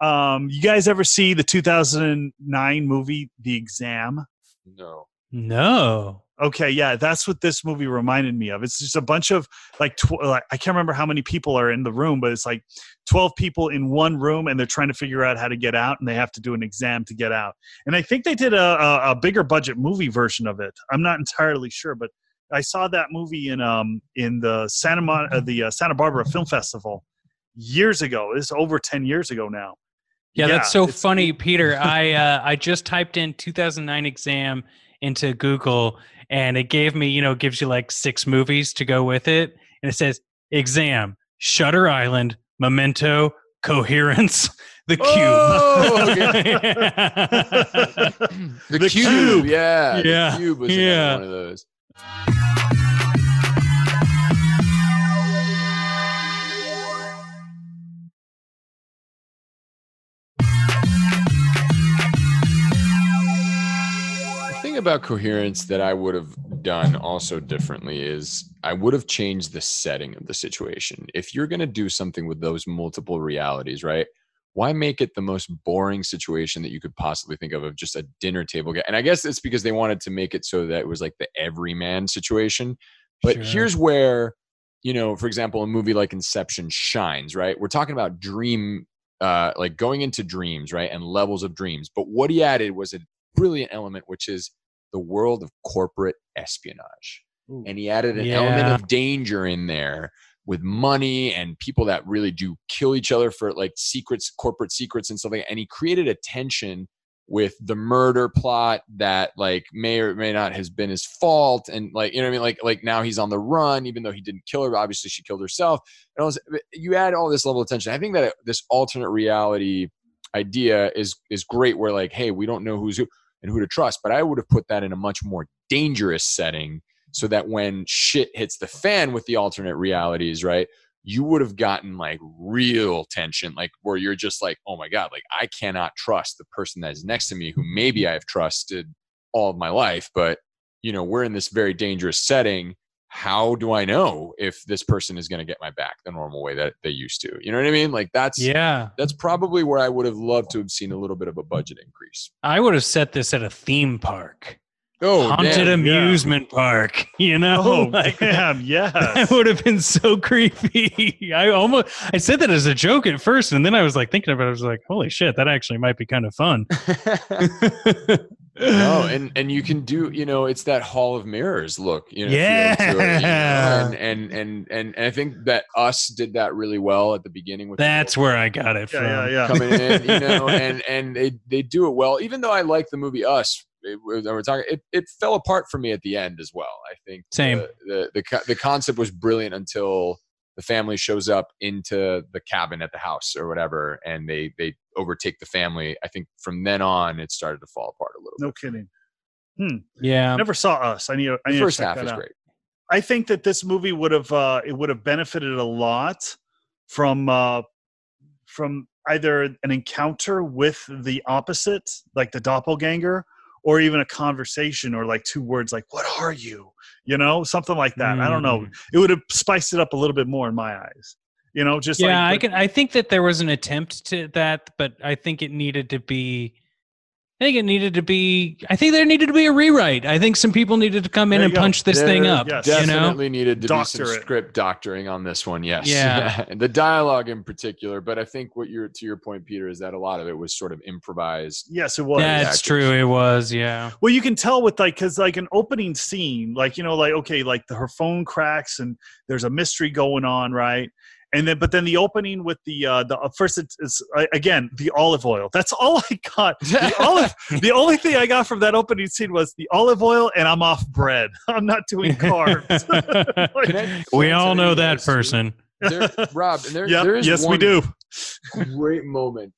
Um, you guys ever see the 2009 movie The Exam? no no. Okay, yeah, that's what this movie reminded me of. It's just a bunch of like, tw- like I can't remember how many people are in the room, but it's like 12 people in one room and they're trying to figure out how to get out and they have to do an exam to get out. And I think they did a, a, a bigger budget movie version of it. I'm not entirely sure, but I saw that movie in um in the Santa Mon- uh, the uh, Santa Barbara Film Festival years ago. It's over 10 years ago now. Yeah, that's so funny, Peter. I uh, I just typed in 2009 exam into Google, and it gave me, you know, gives you like six movies to go with it, and it says exam, Shutter Island, Memento, Coherence, The Cube. Oh, the, The cube, Cube. yeah Yeah, the cube was another yeah. one of those thing about coherence that I would have done also differently is I would have changed the setting of the situation. If you're going to do something with those multiple realities, right? Why make it the most boring situation that you could possibly think of of just a dinner table? And I guess it's because they wanted to make it so that it was like the everyman situation. But Sure. here's where, you know, for example, a movie like Inception shines, right? We're talking about dream uh, like going into dreams, right, and levels of dreams. But what he added was a brilliant element, which is the world of corporate espionage. And he added an element of danger in there with money and people that really do kill each other for like secrets, corporate secrets and stuff like that. And he created a tension with the murder plot that like may or may not has been his fault. And like you know what I mean? Like like now he's on the run even though he didn't kill her obviously she killed herself. And all this, you add all this level of tension. I think that uh, this alternate reality idea is is great where like hey we don't know who's who and who to trust but I would have put that in a much more dangerous setting so that when shit hits the fan with the alternate realities right you would have gotten like real tension, like where you're just like, oh my God, like I cannot trust the person that is next to me who maybe I've trusted all of my life, but you know, we're in this very dangerous setting. How do I know if this person is going to get my back the normal way that they used to? You know what I mean? Like that's Yeah. that's probably where I would have loved to have seen a little bit of a budget increase. I would have set this at a theme park. Oh, Haunted damn, yeah. amusement park. You know? Oh, Like, damn, That would have been so creepy. I almost I said that as a joke at first, and then I was like thinking about it. I was like, holy shit, that actually might be kind of fun. no, and and you can do, you know, it's that Hall of Mirrors look, you know, feel to it, you know, Yeah. and, and and and and I think that us did that really well at the beginning with That's where I got it Yeah, from. yeah, yeah. coming in, you know, and and they they do it well. Even though I like the movie Us, it, was- we're talking, it, it fell apart for me at the end as well. I think Same. The, the the the concept was brilliant until the family shows up into the cabin at the house or whatever, and they they overtake the family. I think from then on, it started to fall apart a little. No kidding. Yeah. I never saw us. I need. to- I The need to first check half that is out. great. I think that this movie would have uh, it would have benefited a lot from uh, from either an encounter with the opposite, like the doppelganger, or even a conversation or like two words like "What are you?" You know, something like that. I don't know. Mm. It would have spiced it up a little bit more in my eyes. You know, just yeah, I like can. I think that there was an attempt to that, but I think it needed to be. I think it needed to be. I think there needed to be a rewrite. I think some people needed to come in and go. punch this thing up. yes. You know, Definitely needed to be some it. script doctoring on this one. Yes. Yeah. the dialogue in particular, but I think what you're to your point, Peter, is that a lot of it was sort of improvised. yes, it was. that's true. It was. Yeah. Well, you can tell with like because like an opening scene, like you know, like okay, like the, her phone cracks and there's a mystery going on, right? And then, but then the opening with the uh, the uh, first it's, it's uh, again the olive oil. That's all I got. The olive. the only thing I got from that opening scene was the olive oil, and I'm off bread. I'm not doing carbs. Can we all know that guys, person. There, Rob, there, Yep, there is yes, we do. great moment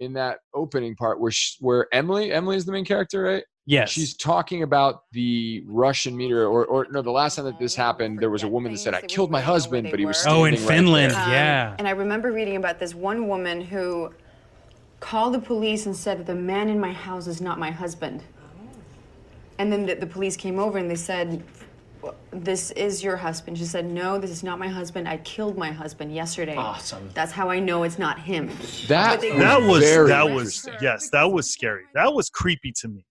in that opening part where sh where Emily, Emily is the main character, right? Yes. She's talking about the Russian meter, or, or no, the last time that this happened, there was a woman that said, "I killed my husband," but he was Oh, in right Finland. there. Um, Yeah. And I remember reading about this one woman who called the police and said, The man in my house is not my husband. And then the, the police came over and they said, This is your husband. She said, No, this is not my husband. I killed my husband yesterday. Awesome. That's how I know it's not him. That, That was very that was yes, that was scary. That was creepy to me.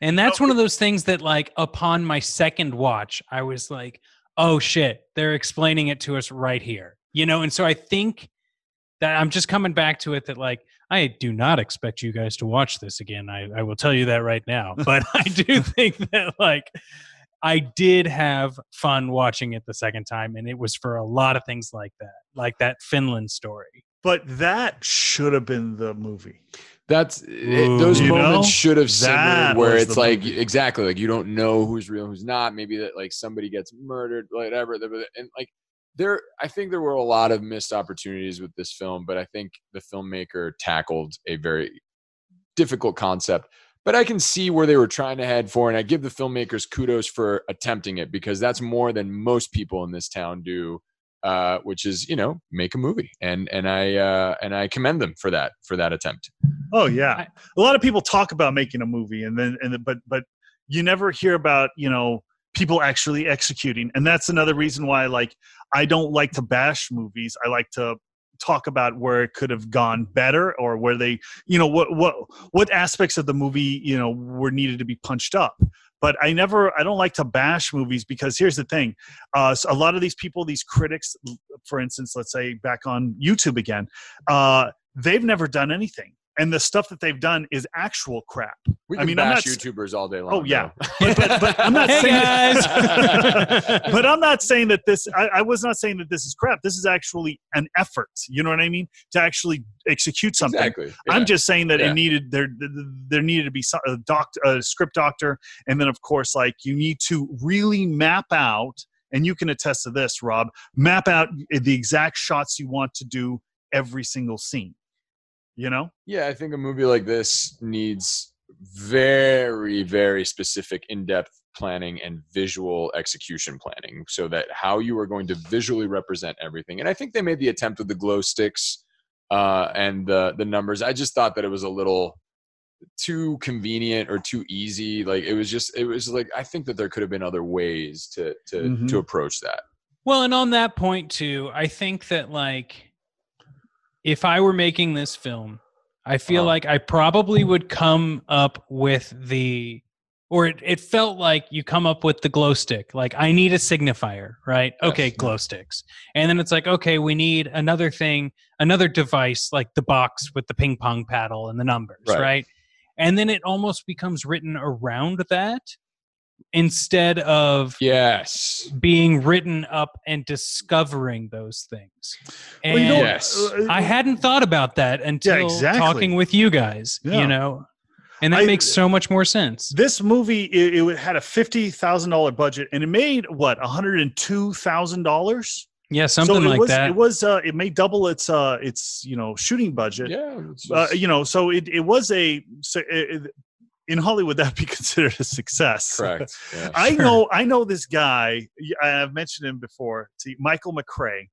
And that's one of those things that, like, upon my second watch, I was like, oh shit, they're explaining it to us right here. You know, and so I think that I'm just coming back to it that, like, I do not expect you guys to watch this again. I, I will tell you that right now. But I do think that, like, I did have fun watching it the second time, and it was for a lot of things like that, like that Finland story. But that should have been the movie. That's it, those moments know? should have simmered where it's like movie. exactly like you don't know who's real, who's not. Maybe that like somebody gets murdered, whatever. And like there, I think there were a lot of missed opportunities with this film, but I think the filmmaker tackled a very difficult concept. But I can see where they were trying to head for, and I give the filmmakers kudos for attempting it because that's more than most people in this town do. Uh, which is you know make a movie and and I uh, and I commend them for that for that attempt. Oh yeah, a lot of people talk about making a movie, and then and then, but but you never hear about you know people actually executing, and that's another reason why like I don't like to bash movies. I like to talk about where it could have gone better or where they you know what what what aspects of the movie you know were needed to be punched up but i never i don't like to bash movies because here's the thing uh, so a lot of these people these critics for instance let's say back on youtube again uh, they've never done anything and the stuff that they've done is actual crap We I can mean, I'm not YouTubers all day long. Oh, yeah. but, but, but I'm not Hey, saying guys. but I'm not saying that this I, I was not saying that this is crap. This is actually an effort. You know what I mean? To actually execute something. exactly. Yeah. I'm just saying that Yeah. it needed there there needed to be a doctor a script doctor and then of course like you need to really map out and you can attest to this Rob map out the exact shots you want to do every single scene. You know? yeah, I think a movie like this needs very, very specific, in-depth planning and visual execution planning so that how you are going to visually represent everything and i think they made the attempt with the glow sticks uh, and the the numbers i just thought that it was a little too convenient or too easy like it was just it was like i think that there could have been other ways to to Mhm. to approach that Well, and on that point too, I think that like if I were making this film, I feel Uh-huh. like I probably would come up with the or it, it felt like you come up with the glow stick. Like I need a signifier, right? Okay, Yes. glow sticks. And then it's like, okay, we need another thing, another device like the box with the ping pong paddle and the numbers, Right. right? And then it almost becomes written around that instead of yes being written up and discovering those things. And Well, you know, Yes. uh, I hadn't thought about that until exactly. talking with you guys, Yeah. you know. And that I- makes so much more sense. this movie it, it had a fifty thousand dollar budget and it made what one hundred and two thousand dollars. Yeah, something so it like was, that. It was uh, it made double its uh its you know shooting budget. yeah it's Uh, you know, so it, it was a so it, it- in Hollywood that be considered a success. correct yeah. I Sure. know I know this guy. I've mentioned him before. To Michael McRae,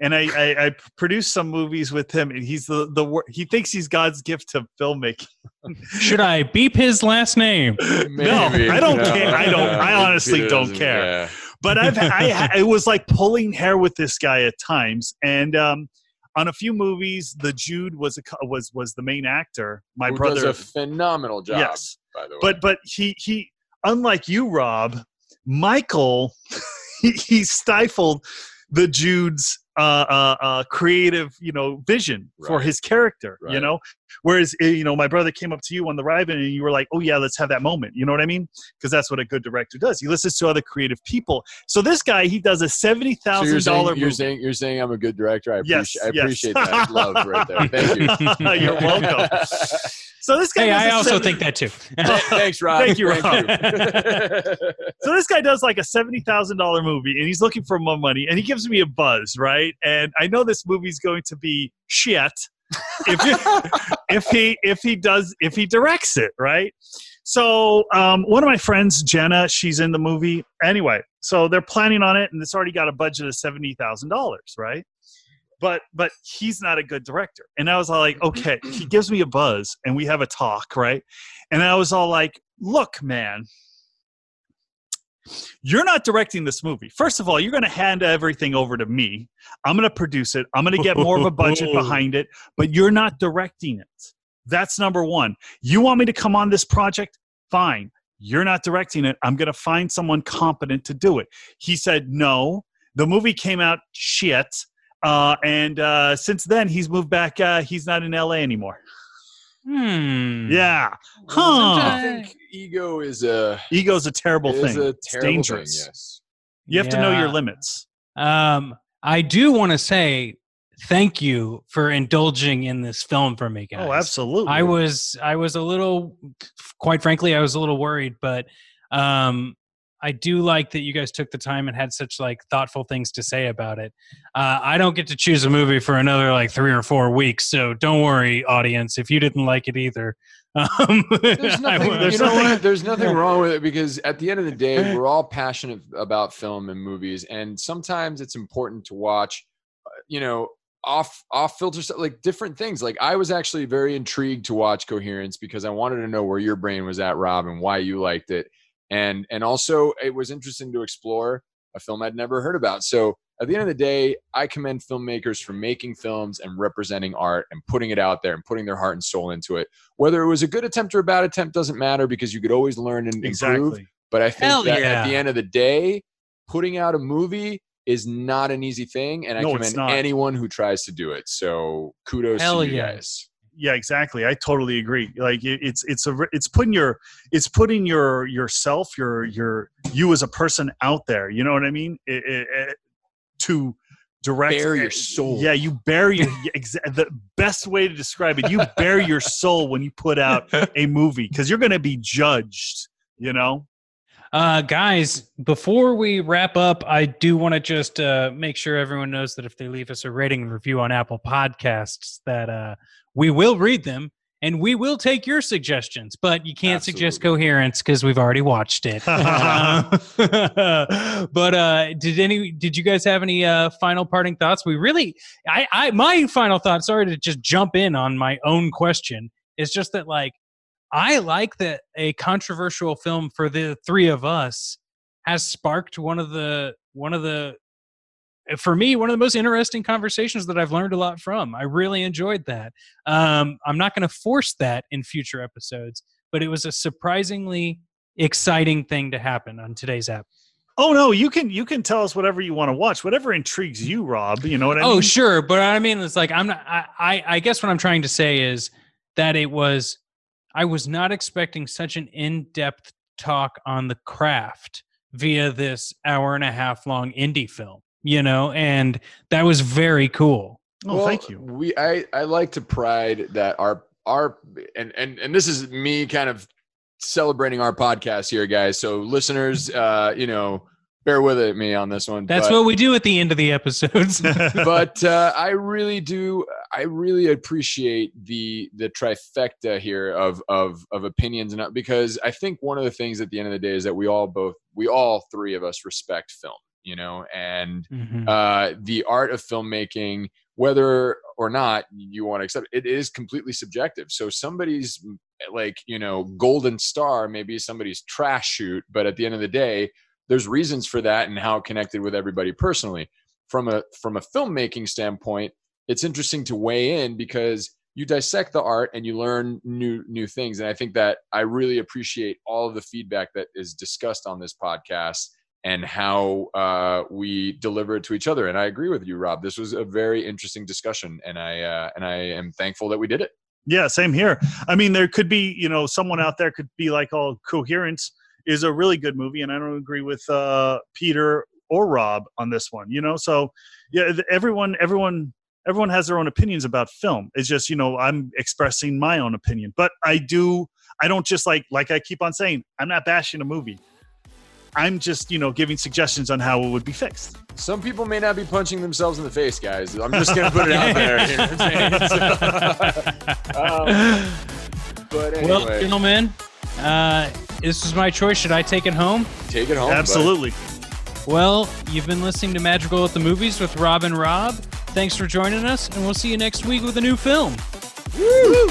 and I, I I produced some movies with him, and he's the the wor- he thinks he's God's gift to filmmaking. Should I beep his last name? No, I don't No, care. I don't- I honestly Peter don't care. yeah. But I've I ha- it was like pulling hair with this guy at times, and um, on a few movies, the Jude was a was was the main actor. My Who brother, does a phenomenal job yes, by the way but but he he unlike you, Rob, Michael, he, he stifled the Jude's uh, uh, uh, creative, you know, vision for his character. You know, whereas uh, you know, my brother came up to you on the ride and you were like, "Oh yeah, let's have that moment." You know what I mean? Because that's what a good director does. He listens to other creative people. So this guy, he does a seventy thousand so thousand you're dollar saying, you're movie. saying you're saying I'm a good director. I Yes, appreciate I yes. appreciate that love right there. Thank you. You're welcome. So this guy. Hey, does I a also 70 think that too. Thanks, Rob. Thank you, Rob. you. So this guy does like a seventy thousand dollar movie, and he's looking for more money, and he gives me a buzz, right? And I know this movie's going to be shit if if he if he does if he directs it, right? So um, one of my friends, Jenna, she's in the movie anyway. So they're planning on it, and it's already got a budget of seventy thousand dollars, right? But but he's not a good director, and I was all like, okay. He gives me a buzz, and we have a talk, right? And I was all like, look, man, you're not directing this movie. First of all, you're going to hand everything over to me. I'm going to produce it. I'm going to get more of a budget behind it, but you're not directing it. That's number one. You want me to come on this project? Fine. You're not directing it. I'm going to find someone competent to do it. He said, no. The movie came out shit. Uh, and uh, since then, he's moved back. Uh, he's not in LA anymore. Hmm. Yeah. Sometimes Huh. I think ego is a Ego's a terrible is thing. a It's terrible dangerous. Thing, yes. You have to know your limits. Um, I do want to say thank you for indulging in this film for me, guys. Oh, absolutely. I was I was a little quite frankly I was a little worried but um I do like that you guys took the time and had such like thoughtful things to say about it. Uh, I don't get to choose a movie for another like three or four weeks, so don't worry, audience, if you didn't like it either. Um, There's nothing. will- you There's know nothing- what? There's nothing wrong with it because at the end of the day, we're all passionate about film and movies, and sometimes it's important to watch, uh, you know, off off filter stuff like different things. Like I was actually very intrigued to watch Coherence because I wanted to know where your brain was at, Rob, and why you liked it, and and also it was interesting to explore a film I'd never heard about. So at the end of the day, I commend filmmakers for making films and representing art and putting it out there and putting their heart and soul into it. Whether it was a good attempt or a bad attempt doesn't matter because you could always learn and improve. exactly. But I think Hell that yeah. at the end of the day, putting out a movie is not an easy thing, and I No, commend anyone who tries to do it. So kudos Hell to you yeah. guys. Yeah, exactly. I totally agree. Like it, it's it's a it's putting your it's putting your yourself your your you as a person out there. You know what I mean? It, it, it- to direct Bare your soul. Yeah, you bury your yeah, exa- the best way to describe it. You bury your soul when you put out a movie because you're going to be judged. You know. Uh, guys, before we wrap up, I do want to just uh, make sure everyone knows that if they leave us a rating and review on Apple Podcasts, that uh, we will read them and we will take your suggestions, but you can't suggest coherence because we've already watched it. But uh, did any? Did you guys have any uh, final parting thoughts? We really, I, I, my final thought. Sorry to just jump in on my own question. Is just that like I like that a controversial film for the three of us has sparked one of the one of the for me one of the most interesting conversations that I've learned a lot from. I really enjoyed that. Um, I'm not going to force that in future episodes, but it was a surprisingly exciting thing to happen on today's app. Oh no, you can you can tell us whatever you want to watch, whatever intrigues you, Rob. You know what I oh mean? Oh sure but i mean it's like i'm not I, I i guess what i'm trying to say is that it was i was not expecting such an in-depth talk on the craft via this hour and a half long indie film you know and that was very cool Oh, Well, thank you. We I I like to pride that our our and and and this is me kind of celebrating our podcast here, guys. So listeners, uh, you know, bear with me on this one. that's but, what we do at the end of the episodes but uh, I really do. I really appreciate the the trifecta here of of of opinions, and because I think one of the things at the end of the day is that we all both we all three of us respect film, you know, and Mhm. uh, the art of filmmaking, whether or not you want to accept it, it is completely subjective. So somebody's like, you know, golden star, maybe somebody's trash shoot, but at the end of the day, there's reasons for that and how it connected with everybody personally. From a from a filmmaking standpoint, it's interesting to weigh in because you dissect the art and you learn new new things. And I think that I really appreciate all of the feedback that is discussed on this podcast and how uh, we deliver it to each other. And I agree with you, Rob. This was a very interesting discussion, and I uh, and I am thankful that we did it. Yeah, same here. I mean, there could be, you know, someone out there could be like, "Oh, Coherence is a really good movie," and I don't agree with uh, Peter or Rob on this one. You know, so yeah, everyone, everyone, everyone has their own opinions about film. It's just, you know, I'm expressing my own opinion, but I do. I don't just like, like I keep on saying, I'm not bashing a movie. I'm just, you know, giving suggestions on how it would be fixed. Some people may not be punching themselves in the face, guys. I'm just gonna put it out there. You know what I'm saying? Um, but anyway, well gentlemen uh, this is my choice should i take it home take it home. bud. Absolutely. Well, you've been listening to Magical at the Movies with Rob and Rob. Thanks for joining us, and we'll see you next week with a new film. Woo!